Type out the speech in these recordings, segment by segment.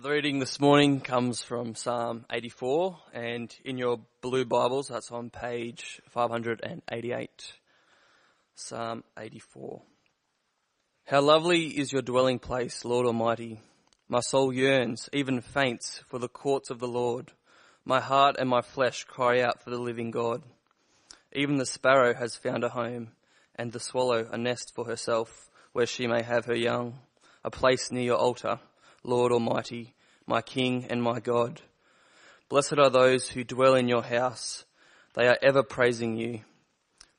The reading this morning comes from Psalm 84, and in your blue Bibles, that's on page 588. Psalm 84. How lovely is your dwelling place, Lord Almighty. My soul yearns, even faints, for the courts of the Lord. My heart and my flesh cry out for the living God. Even the sparrow has found a home, and the swallow a nest for herself, where she may have her young, a place near your altar Lord Almighty, my King and my God. Blessed are those who dwell in your house. They are ever praising you.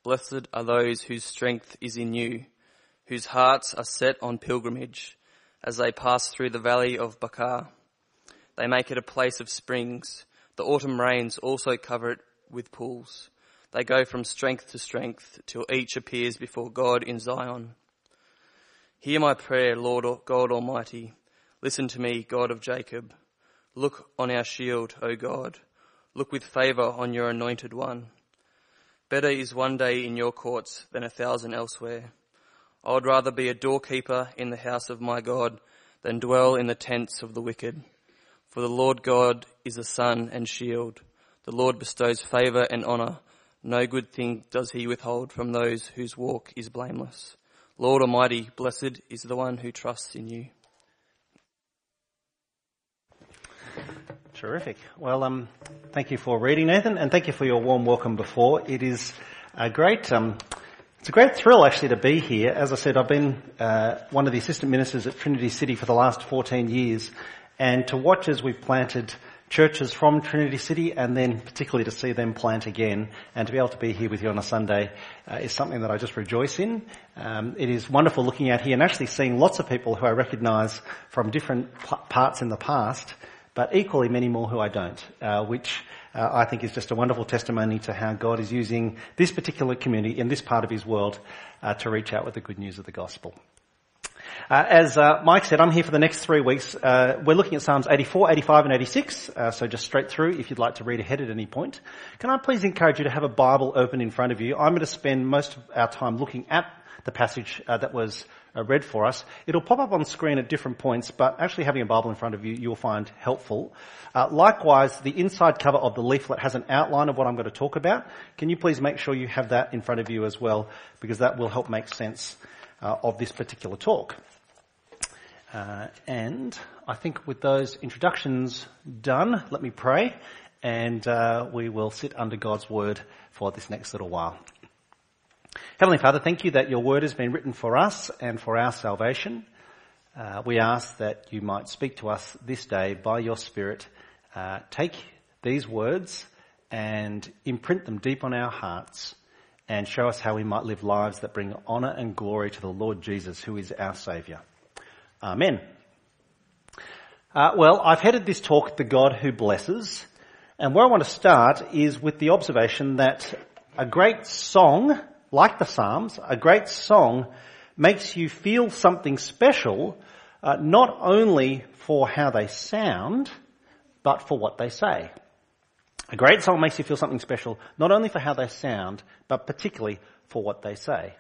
Blessed are those whose strength is in you, whose hearts are set on pilgrimage as they pass through the valley of Baca. They make it a place of springs. The autumn rains also cover it with pools. They go from strength to strength till each appears before God in Zion. Hear my prayer, Lord God Almighty. Listen to me, God of Jacob. Look on our shield, O God. Look with favour on your anointed one. Better is one day in your courts than a thousand elsewhere. I would rather be a doorkeeper in the house of my God than dwell in the tents of the wicked. For the Lord God is a sun and shield. The Lord bestows favour and honour. No good thing does he withhold from those whose walk is blameless. Lord Almighty, blessed is the one who trusts in you. Terrific. Well, um, thank you for reading, Nathan, and thank you for your warm welcome before. It is a great, um, it's a great thrill actually to be here. As I said, I've been uh, one of the assistant ministers at Trinity City for the last 14 years, and to watch as we've planted churches from Trinity City and then particularly to see them plant again and to be able to be here with you on a Sunday uh, is something that I just rejoice in. Um, it is wonderful looking out here and actually seeing lots of people who I recognise from different p- parts in the past but equally many more who I don't, uh, which uh, I think is just a wonderful testimony to how God is using this particular community in this part of His world uh, to reach out with the good news of the gospel. Uh, as uh, Mike said, I'm here for the next three weeks. Uh, we're looking at Psalms 84, 85 and 86, so just straight through if you'd like to read ahead at any point. Can I please encourage you to have a Bible open in front of you? I'm going to spend most of our time looking at the passage that was uh, read for us. It'll pop up on screen at different points, but actually having a Bible in front of you, you'll find helpful. Uh, likewise, the inside cover of the leaflet has an outline of what I'm going to talk about. Can you please make sure you have that in front of you as well, because that will help make sense uh, of this particular talk. Uh, and I think with those introductions done, let me pray, and uh, we will sit under God's word for this next little while. Heavenly Father, thank you that your word has been written for us and for our salvation. Uh, we ask that you might speak to us this day by your Spirit. Uh, take these words and imprint them deep on our hearts and show us how we might live lives that bring honour and glory to the Lord Jesus, who is our Saviour. Amen. Uh, well, I've headed this talk, The God Who Blesses, and where I want to start is with the observation that a great song like the Psalms, a great song makes you feel something special, uh, not only for how they sound, but for what they say. A great song makes you feel something special, not only for how they sound, but particularly for what they say.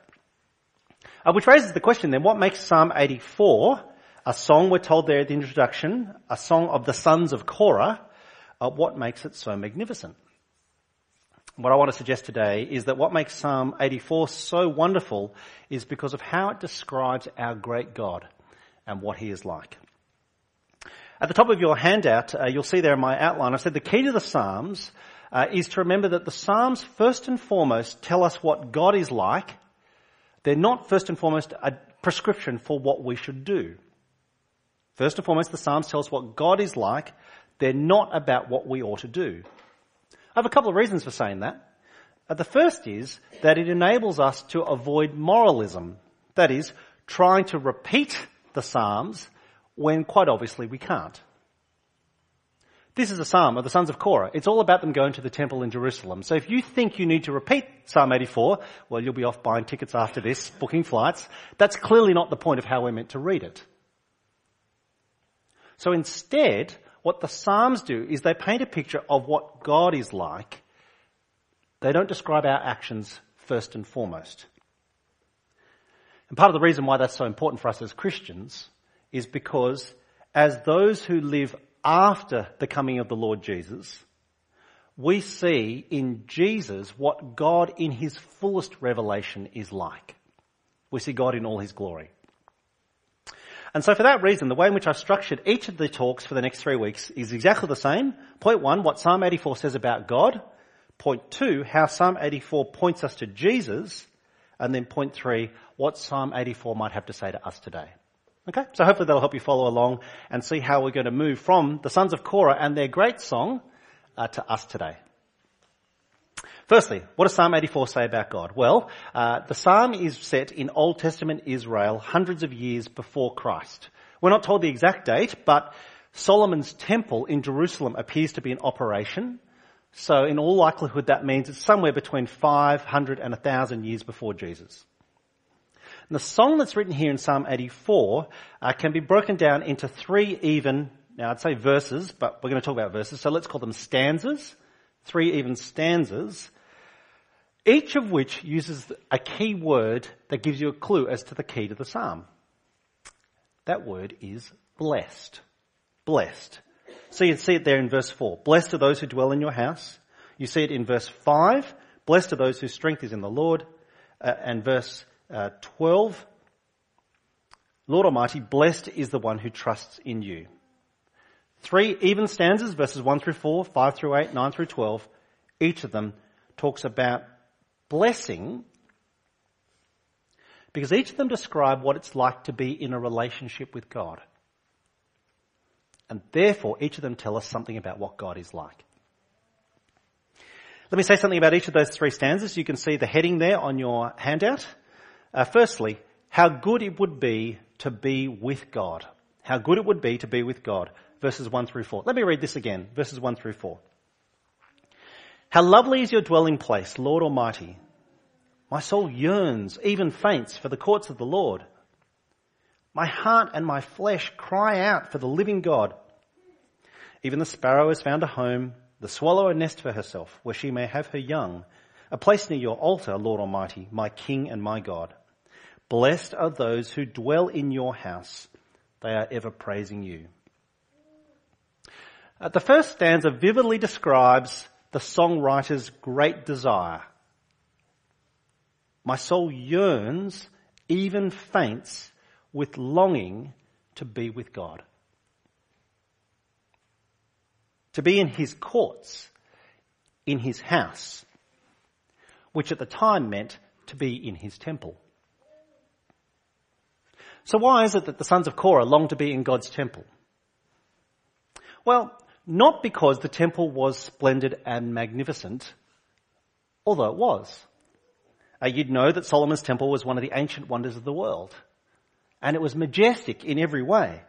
Uh, which raises the question then, what makes Psalm 84, a song we're told there at the introduction, a song of the sons of Korah, uh, what makes it so magnificent? What I want to suggest today is that what makes Psalm 84 so wonderful is because of how it describes our great God and what he is like. At the top of your handout, uh, you'll see there in my outline, I said the key to the Psalms uh, is to remember that the Psalms first and foremost tell us what God is like. They're not first and foremost a prescription for what we should do. First and foremost, the Psalms tell us what God is like. They're not about what we ought to do. I have a couple of reasons for saying that. Uh, the first is that it enables us to avoid moralism. That is, trying to repeat the Psalms when quite obviously we can't. This is a psalm of the sons of Korah. It's all about them going to the temple in Jerusalem. So if you think you need to repeat Psalm 84, well, you'll be off buying tickets after this, booking flights. That's clearly not the point of how we're meant to read it. So instead, what the Psalms do is they paint a picture of what God is like. They don't describe our actions first and foremost. And part of the reason why that's so important for us as Christians is because as those who live after the coming of the Lord Jesus, we see in Jesus what God in his fullest revelation is like. We see God in all his glory. And so for that reason, the way in which I've structured each of the talks for the next three weeks is exactly the same. Point one, what Psalm 84 says about God. Point two, how Psalm 84 points us to Jesus. And then point three, what Psalm 84 might have to say to us today. Okay? So hopefully that'll help you follow along and see how we're going to move from the sons of Korah and their great song uh, to us today. Firstly, what does Psalm 84 say about God? Well, uh, the psalm is set in Old Testament Israel hundreds of years before Christ. We're not told the exact date, but Solomon's temple in Jerusalem appears to be in operation. So in all likelihood that means it's somewhere between 500 and 1000 years before Jesus. And the song that's written here in Psalm 84 uh, can be broken down into three even, now I'd say verses, but we're going to talk about verses, so let's call them stanzas. Three even stanzas each of which uses a key word that gives you a clue as to the key to the psalm. That word is blessed. Blessed. So you see it there in verse 4. Blessed are those who dwell in your house. You see it in verse 5. Blessed are those whose strength is in the Lord. Uh, and verse uh, 12. Lord Almighty, blessed is the one who trusts in you. Three even stanzas, verses 1 through 4, 5 through 8, 9 through 12. Each of them talks about blessing because each of them describe what it's like to be in a relationship with God. And therefore, each of them tell us something about what God is like. Let me say something about each of those three stanzas. You can see the heading there on your handout. Uh, firstly, how good it would be to be with God. How good it would be to be with God. Verses 1 through 4. Let me read this again. Verses 1 through 4. How lovely is your dwelling place, Lord Almighty. My soul yearns, even faints, for the courts of the Lord. My heart and my flesh cry out for the living God. Even the sparrow has found a home, the swallow a nest for herself, where she may have her young, a place near your altar, Lord Almighty, my King and my God. Blessed are those who dwell in your house. They are ever praising you. Uh, the first stanza vividly describes the songwriter's great desire. My soul yearns, even faints, with longing to be with God. To be in his courts, in his house, which at the time meant to be in his temple. So why is it that the sons of Korah long to be in God's temple? Well, not because the temple was splendid and magnificent, although it was. Uh, you'd know that Solomon's temple was one of the ancient wonders of the world. And it was majestic in every way.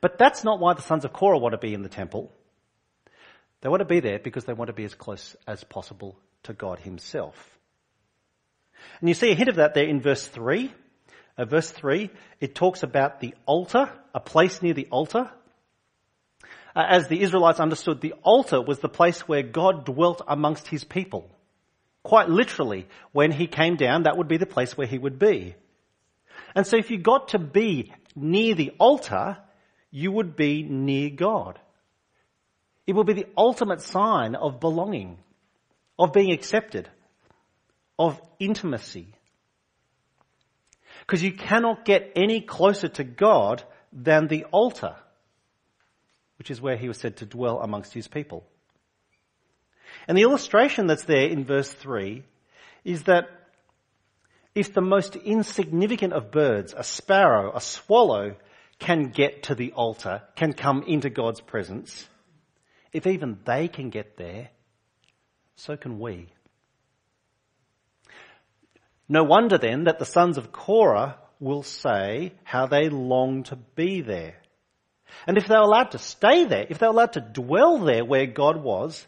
But that's not why the sons of Korah want to be in the temple. They want to be there because they want to be as close as possible to God himself. And you see a hint of that there in verse 3. Uh, verse 3, it talks about the altar, a place near the altar. Uh, as the Israelites understood, the altar was the place where God dwelt amongst his people. Quite literally, when he came down, that would be the place where he would be. And so if you got to be near the altar, you would be near God. It would be the ultimate sign of belonging, of being accepted, of intimacy. Because you cannot get any closer to God than the altar which is where he was said to dwell amongst his people. And the illustration that's there in verse 3 is that if the most insignificant of birds, a sparrow, a swallow, can get to the altar, can come into God's presence, if even they can get there, so can we. No wonder then that the sons of Korah will say how they long to be there. And if they were allowed to stay there, if they were allowed to dwell there where God was,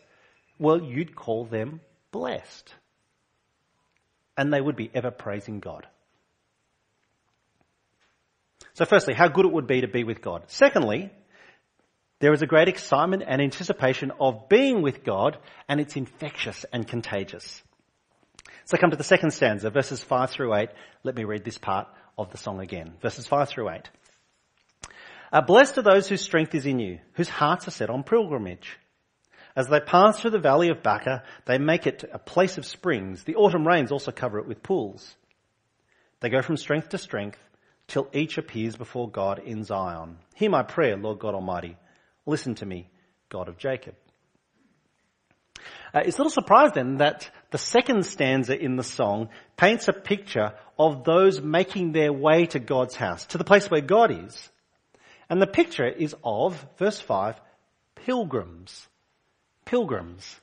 well, you'd call them blessed. And they would be ever praising God. So firstly, how good it would be to be with God. Secondly, there is a great excitement and anticipation of being with God, and it's infectious and contagious. So come to the second stanza, verses 5 through 8. Let me read this part of the song again. Verses 5 through 8. Uh, blessed are those whose strength is in you, whose hearts are set on pilgrimage. As they pass through the valley of Baca, they make it a place of springs. The autumn rains also cover it with pools. They go from strength to strength till each appears before God in Zion. Hear my prayer, Lord God Almighty. Listen to me, God of Jacob. Uh, it's a little surprised then that the second stanza in the song paints a picture of those making their way to God's house, to the place where God is. And the picture is of, verse 5, pilgrims. Pilgrims.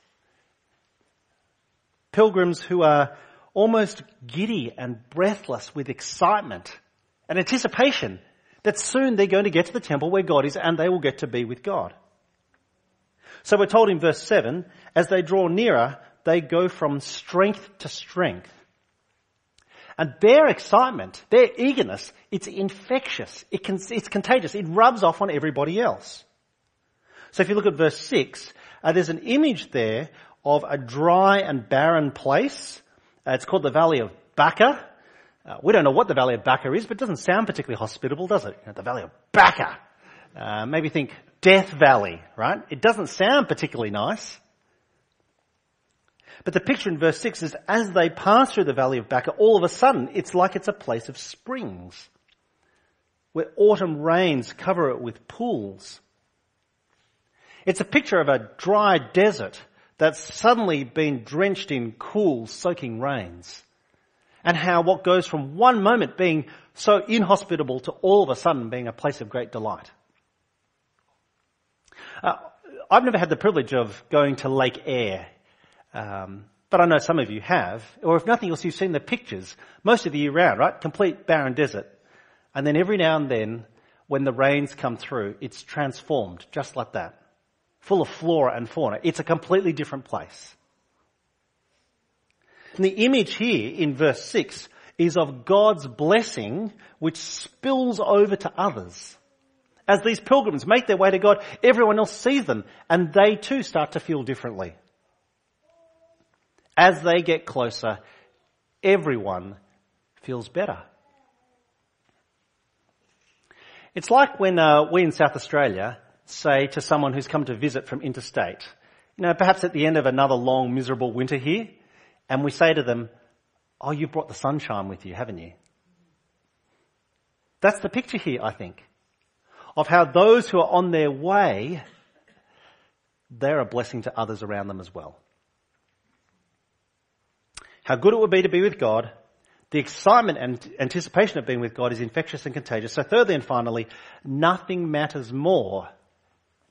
Pilgrims who are almost giddy and breathless with excitement and anticipation that soon they're going to get to the temple where God is and they will get to be with God. So we're told in verse 7, as they draw nearer, they go from strength to strength. And their excitement, their eagerness, it's infectious. It can, it's contagious. It rubs off on everybody else. So if you look at verse 6, uh, there's an image there of a dry and barren place. Uh, it's called the Valley of Baca. Uh, we don't know what the Valley of Baca is, but it doesn't sound particularly hospitable, does it? You know, the Valley of Baca. Uh, maybe think Death Valley, right? It doesn't sound particularly nice. But the picture in verse 6 is as they pass through the valley of Baca, all of a sudden it's like it's a place of springs, where autumn rains cover it with pools. It's a picture of a dry desert that's suddenly been drenched in cool, soaking rains. And how what goes from one moment being so inhospitable to all of a sudden being a place of great delight. Uh, I've never had the privilege of going to Lake Eyre, um, but I know some of you have, or if nothing else, you've seen the pictures most of the year round, right? Complete barren desert. And then every now and then, when the rains come through, it's transformed just like that. Full of flora and fauna. It's a completely different place. And the image here in verse 6 is of God's blessing which spills over to others. As these pilgrims make their way to God, everyone else sees them and they too start to feel differently. As they get closer, everyone feels better. It's like when uh, we in South Australia say to someone who's come to visit from interstate, you know, perhaps at the end of another long miserable winter here, and we say to them, oh, you've brought the sunshine with you, haven't you? That's the picture here, I think of how those who are on their way, they're a blessing to others around them as well. How good it would be to be with God. The excitement and anticipation of being with God is infectious and contagious. So thirdly and finally, nothing matters more,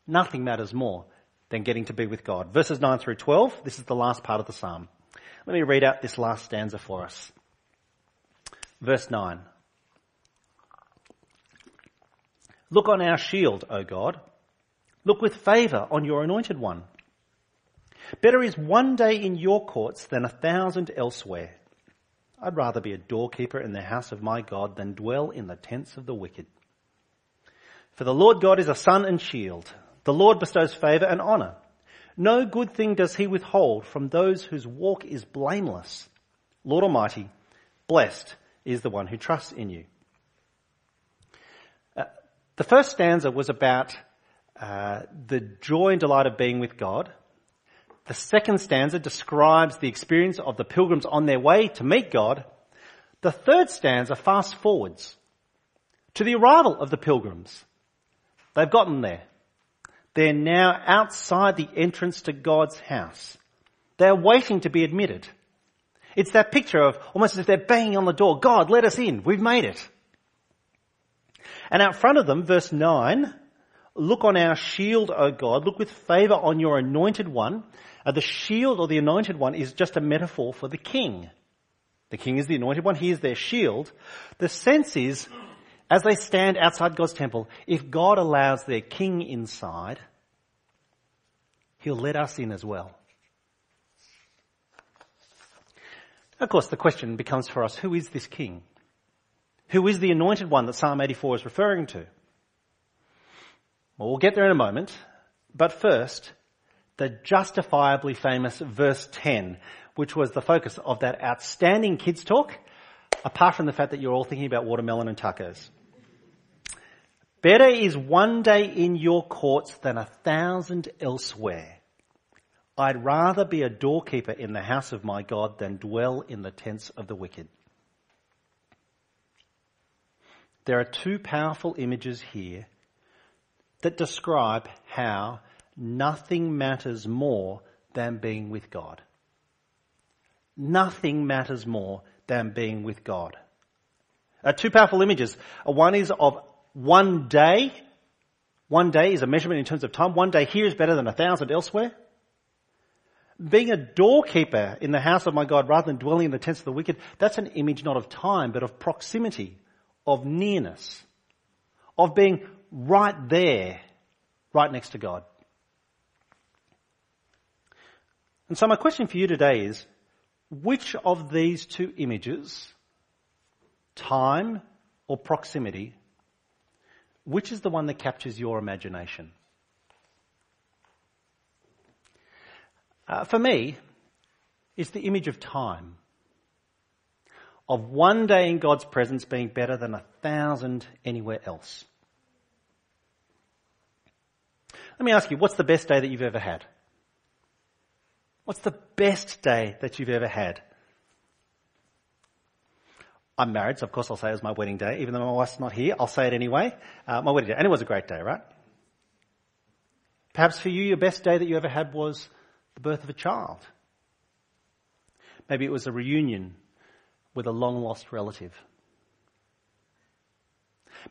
nothing matters more than getting to be with God. Verses 9 through 12, this is the last part of the psalm. Let me read out this last stanza for us. Verse 9. Look on our shield, O God. Look with favour on your anointed one. Better is one day in your courts than a thousand elsewhere. I'd rather be a doorkeeper in the house of my God than dwell in the tents of the wicked. For the Lord God is a sun and shield. The Lord bestows favour and honour. No good thing does he withhold from those whose walk is blameless. Lord Almighty, blessed is the one who trusts in you. The first stanza was about uh, the joy and delight of being with God. The second stanza describes the experience of the pilgrims on their way to meet God. The third stanza fast forwards to the arrival of the pilgrims. They've gotten there. They're now outside the entrance to God's house. They're waiting to be admitted. It's that picture of almost as if they're banging on the door. God, let us in. We've made it. And out front of them, verse 9, look on our shield, O God, look with favour on your anointed one. Uh, the shield or the anointed one is just a metaphor for the king. The king is the anointed one, he is their shield. The sense is, as they stand outside God's temple, if God allows their king inside, he'll let us in as well. Of course, the question becomes for us, who is this king? Who is the anointed one that Psalm 84 is referring to? Well, we'll get there in a moment. But first, the justifiably famous verse 10, which was the focus of that outstanding kids talk, apart from the fact that you're all thinking about watermelon and tacos. Better is one day in your courts than a thousand elsewhere. I'd rather be a doorkeeper in the house of my God than dwell in the tents of the wicked. There are two powerful images here that describe how nothing matters more than being with God. Nothing matters more than being with God. Uh, two powerful images. Uh, one is of one day. One day is a measurement in terms of time. One day here is better than a thousand elsewhere. Being a doorkeeper in the house of my God rather than dwelling in the tents of the wicked, that's an image not of time, but of proximity, of nearness, of being right there, right next to God. And so my question for you today is, which of these two images, time or proximity, which is the one that captures your imagination? Uh, for me, it's the image of time. Of one day in God's presence being better than a thousand anywhere else. Let me ask you, what's the best day that you've ever had? What's the best day that you've ever had? I'm married, so of course I'll say it was my wedding day. Even though my wife's not here, I'll say it anyway. Uh, my wedding day. And it was a great day, right? Perhaps for you, your best day that you ever had was the birth of a child. Maybe it was a reunion with a long lost relative.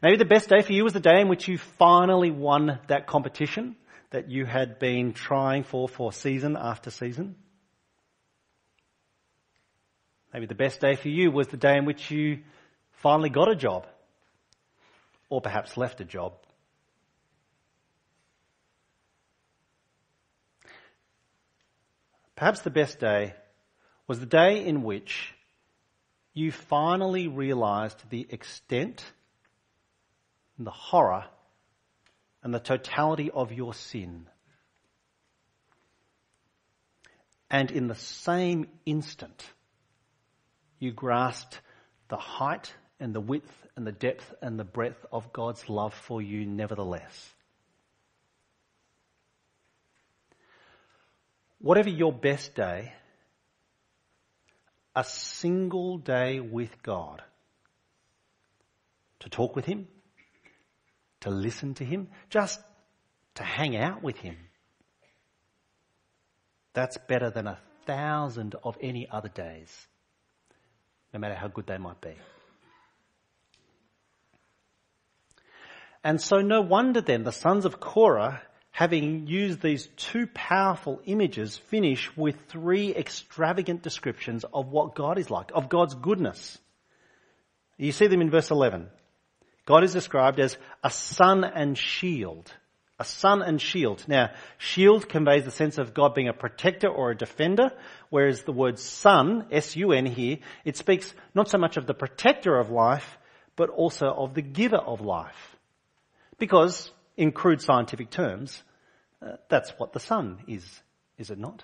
Maybe the best day for you was the day in which you finally won that competition that you had been trying for for season after season. Maybe the best day for you was the day in which you finally got a job. Or perhaps left a job. Perhaps the best day was the day in which you finally realized the extent and the horror and the totality of your sin. And in the same instant, you grasped the height and the width and the depth and the breadth of God's love for you nevertheless. Whatever your best day, a single day with God to talk with Him, to listen to Him, just to hang out with Him. That's better than a thousand of any other days, no matter how good they might be. And so no wonder then the sons of Korah, having used these two powerful images, finish with three extravagant descriptions of what God is like, of God's goodness. You see them in verse 11. God is described as a sun and shield. A sun and shield. Now, shield conveys the sense of God being a protector or a defender, whereas the word sun, S-U-N here, it speaks not so much of the protector of life, but also of the giver of life. Because, in crude scientific terms, uh, that's what the sun is, is it not?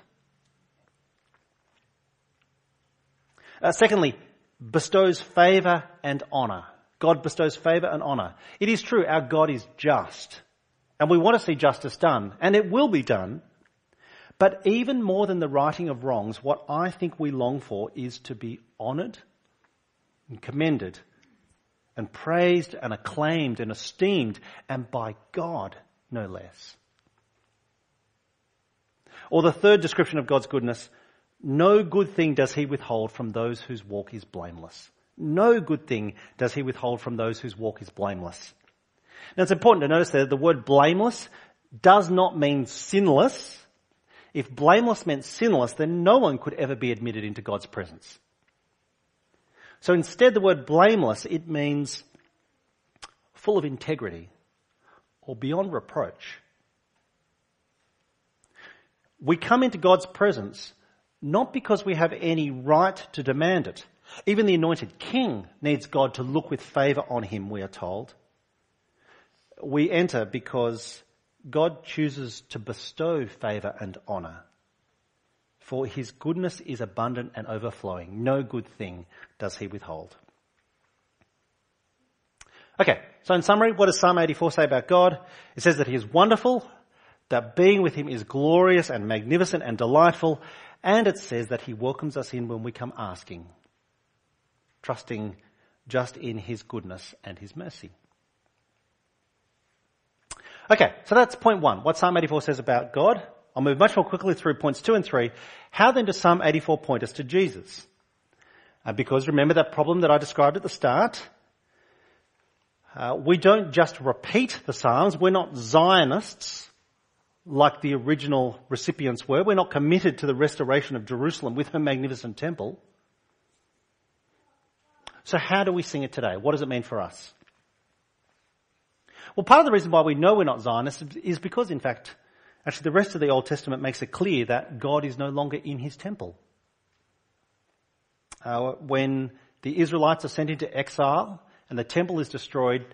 Uh, secondly, bestows favour and honour. God bestows favor and honor. It is true, our God is just. And we want to see justice done. And it will be done. But even more than the righting of wrongs, what I think we long for is to be honored and commended and praised and acclaimed and esteemed and by God no less. Or the third description of God's goodness, no good thing does he withhold from those whose walk is blameless. No good thing does he withhold from those whose walk is blameless. Now it's important to notice that the word blameless does not mean sinless. If blameless meant sinless, then no one could ever be admitted into God's presence. So instead the word blameless, it means full of integrity or beyond reproach. We come into God's presence not because we have any right to demand it, even the anointed king needs God to look with favor on him, we are told. We enter because God chooses to bestow favor and honor. For his goodness is abundant and overflowing. No good thing does he withhold. Okay, so in summary, what does Psalm 84 say about God? It says that He is wonderful, that being with Him is glorious and magnificent and delightful, and it says that He welcomes us in when we come asking, trusting just in His goodness and His mercy. Okay, so that's point one. What Psalm 84 says about God. I'll move much more quickly through points two and three. How then does Psalm 84 point us to Jesus? Uh, because remember that problem that I described at the start? Uh, we don't just repeat the Psalms. We're not Zionists like the original recipients were. We're not committed to the restoration of Jerusalem with her magnificent temple. So how do we sing it today? What does it mean for us? Well, part of the reason why we know we're not Zionists is because, in fact, actually the rest of the Old Testament makes it clear that God is no longer in his temple. Uh, when the Israelites are sent into exile and the temple is destroyed,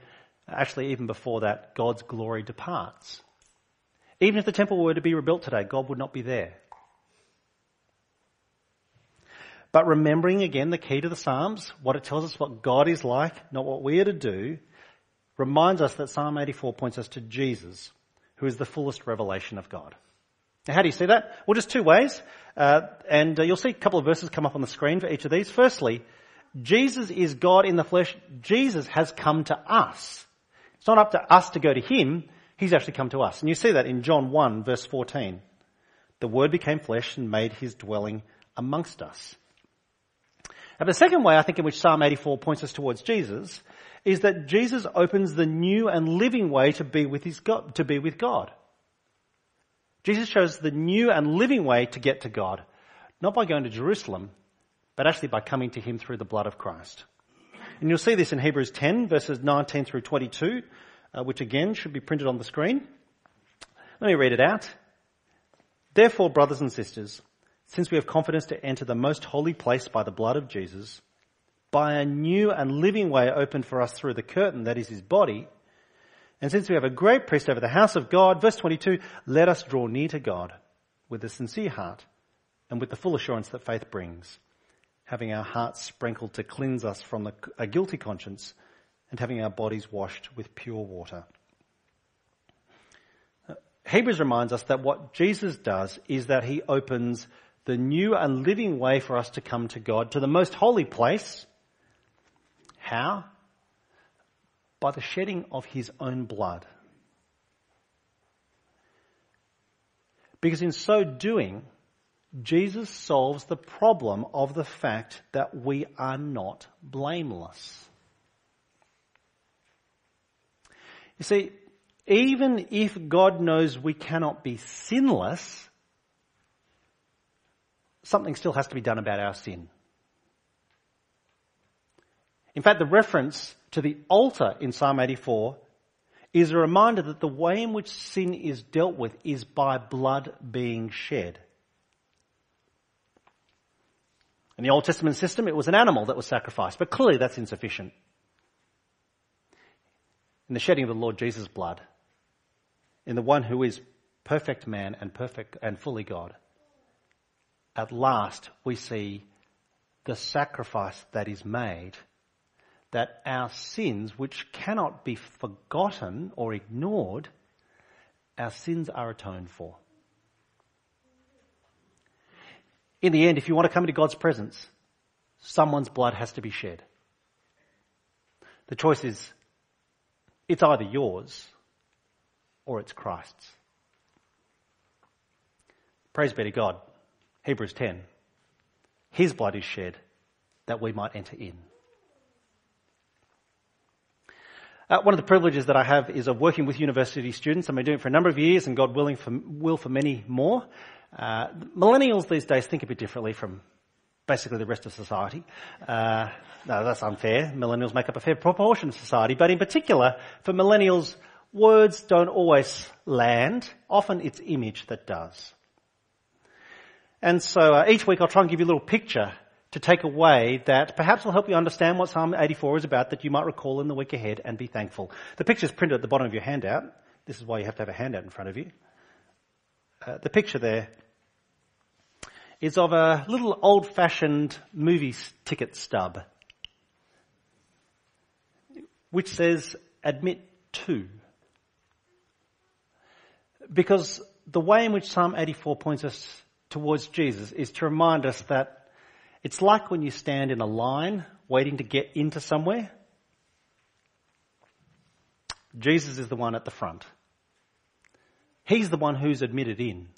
actually even before that, God's glory departs. Even if the temple were to be rebuilt today, God would not be there. But remembering again the key to the Psalms, what it tells us what God is like, not what we are to do, reminds us that Psalm 84 points us to Jesus, who is the fullest revelation of God. Now, how do you see that? Well, just two ways. Uh, and uh, you'll see a couple of verses come up on the screen for each of these. Firstly, Jesus is God in the flesh. Jesus has come to us. It's not up to us to go to Him. He's actually come to us. And you see that in John 1 verse 14. The Word became flesh and made His dwelling amongst us. The second way I think in which Psalm 84 points us towards Jesus is that Jesus opens the new and living way to be with his God, to be with God. Jesus shows the new and living way to get to God, not by going to Jerusalem, but actually by coming to Him through the blood of Christ. And you'll see this in Hebrews 10 verses 19 through 22, uh, which again should be printed on the screen. Let me read it out. Therefore, brothers and sisters, since we have confidence to enter the most holy place by the blood of Jesus, by a new and living way opened for us through the curtain that is his body, and since we have a great priest over the house of God, verse 22, let us draw near to God with a sincere heart and with the full assurance that faith brings, having our hearts sprinkled to cleanse us from a guilty conscience and having our bodies washed with pure water. Uh, Hebrews reminds us that what Jesus does is that he opens the new and living way for us to come to God, to the most holy place. How? by the shedding of his own blood. Because in so doing, Jesus solves the problem of the fact that we are not blameless. You see, even if God knows we cannot be sinless, something still has to be done about our sin. In fact, the reference to the altar in Psalm 84 is a reminder that the way in which sin is dealt with is by blood being shed. In the Old Testament system, it was an animal that was sacrificed, but clearly that's insufficient. In the shedding of the Lord Jesus' blood, in the one who is perfect man and perfect and fully God, at last we see the sacrifice that is made that our sins, which cannot be forgotten or ignored, our sins are atoned for. In the end, if you want to come into God's presence, someone's blood has to be shed. The choice is, it's either yours or it's Christ's. Praise be to God. Hebrews 10. His blood is shed that we might enter in. Uh, one of the privileges that I have is of working with university students. I've been doing it for a number of years and God willing for, will for many more. Uh, millennials these days think a bit differently from basically the rest of society. Uh, no, that's unfair. Millennials make up a fair proportion of society, but in particular, for millennials, words don't always land. Often it's image that does. And so uh, each week I'll try and give you a little picture two take away that perhaps will help you understand what Psalm 84 is about that you might recall in the week ahead and be thankful. The picture is printed at the bottom of your handout. This is why you have to have a handout in front of you. Uh, the picture there is of a little old-fashioned movie ticket stub. which says admit to. Because the way in which Psalm 84 points us towards Jesus is to remind us that it's like when you stand in a line waiting to get into somewhere. Jesus is the one at the front. He's the one who's admitted in.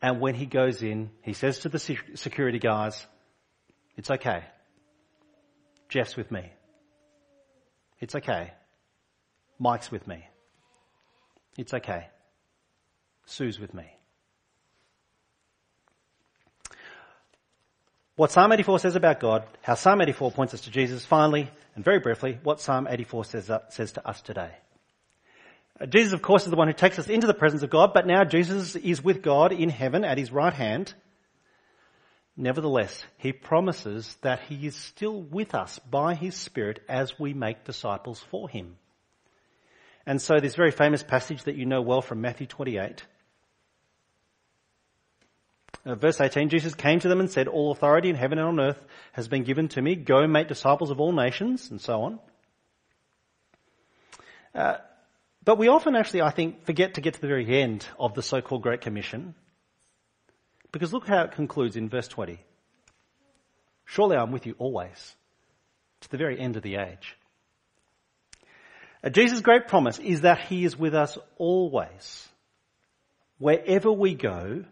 And when he goes in, he says to the security guys, it's okay. Jeff's with me. It's okay. Mike's with me. It's okay. Sue's with me. What Psalm 84 says about God, how Psalm 84 points us to Jesus, finally, and very briefly, what Psalm 84 says, uh, says to us today. Uh, Jesus, of course, is the one who takes us into the presence of God, but now Jesus is with God in heaven at his right hand. Nevertheless, he promises that he is still with us by his Spirit as we make disciples for him. And so this very famous passage that you know well from Matthew 28, uh, verse 18, Jesus came to them and said, all authority in heaven and on earth has been given to me. Go make disciples of all nations, and so on. Uh, but we often actually, I think, forget to get to the very end of the so-called Great Commission. Because look how it concludes in verse 20. Surely I'm with you always, to the very end of the age. Uh, Jesus' great promise is that He is with us always, wherever we go,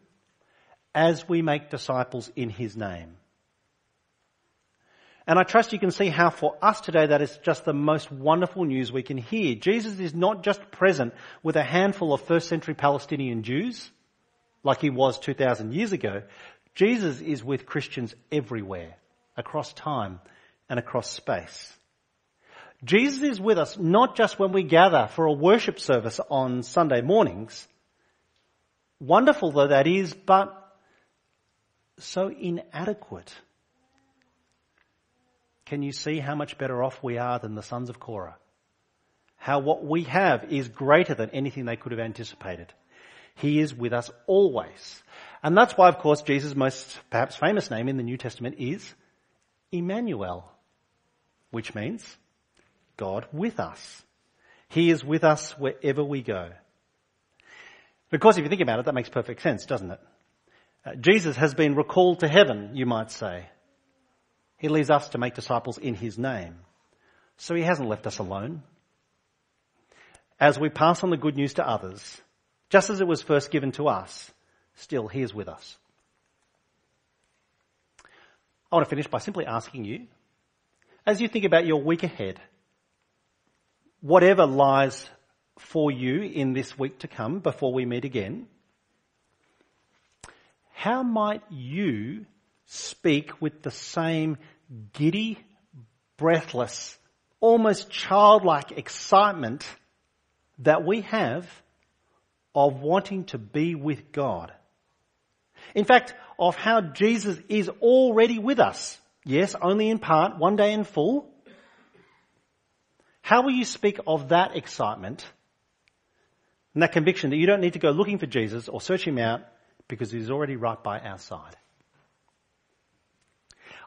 as we make disciples in His name. And I trust you can see how for us today that is just the most wonderful news we can hear. Jesus is not just present with a handful of first century Palestinian Jews, like he was 2,000 years ago. Jesus is with Christians everywhere, across time and across space. Jesus is with us not just when we gather for a worship service on Sunday mornings, wonderful though that is, but so inadequate can you see how much better off we are than the sons of Korah? How what we have is greater than anything they could have anticipated. He is with us always. And that's why, of course, Jesus' most perhaps famous name in the New Testament is Emmanuel, which means God with us. He is with us wherever we go. Because if you think about it, that makes perfect sense, doesn't it? Uh, Jesus has been recalled to heaven, you might say. He leaves us to make disciples in His name. So He hasn't left us alone. As we pass on the good news to others, just as it was first given to us, still He is with us. I want to finish by simply asking you, as you think about your week ahead, whatever lies for you in this week to come before we meet again, how might you speak with the same giddy, breathless, almost childlike excitement that we have of wanting to be with God. In fact, of how Jesus is already with us. Yes, only in part, one day in full. How will you speak of that excitement and that conviction that you don't need to go looking for Jesus or search him out because he's already right by our side?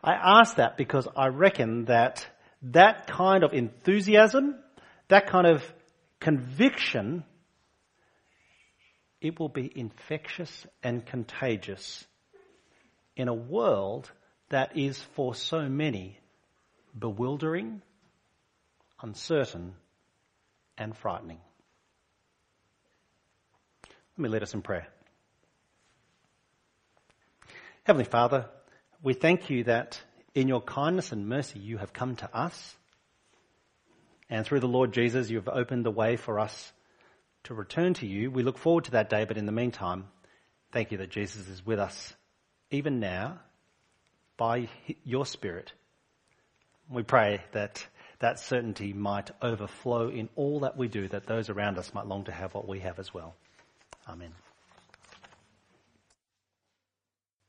I ask that because I reckon that that kind of enthusiasm, that kind of conviction, it will be infectious and contagious in a world that is for so many bewildering, uncertain, and frightening. Let me lead us in prayer. Heavenly Father, we thank you that in your kindness and mercy you have come to us. And through the Lord Jesus, you have opened the way for us to return to you. We look forward to that day, but in the meantime, thank you that Jesus is with us even now by your Spirit. We pray that that certainty might overflow in all that we do, that those around us might long to have what we have as well. Amen.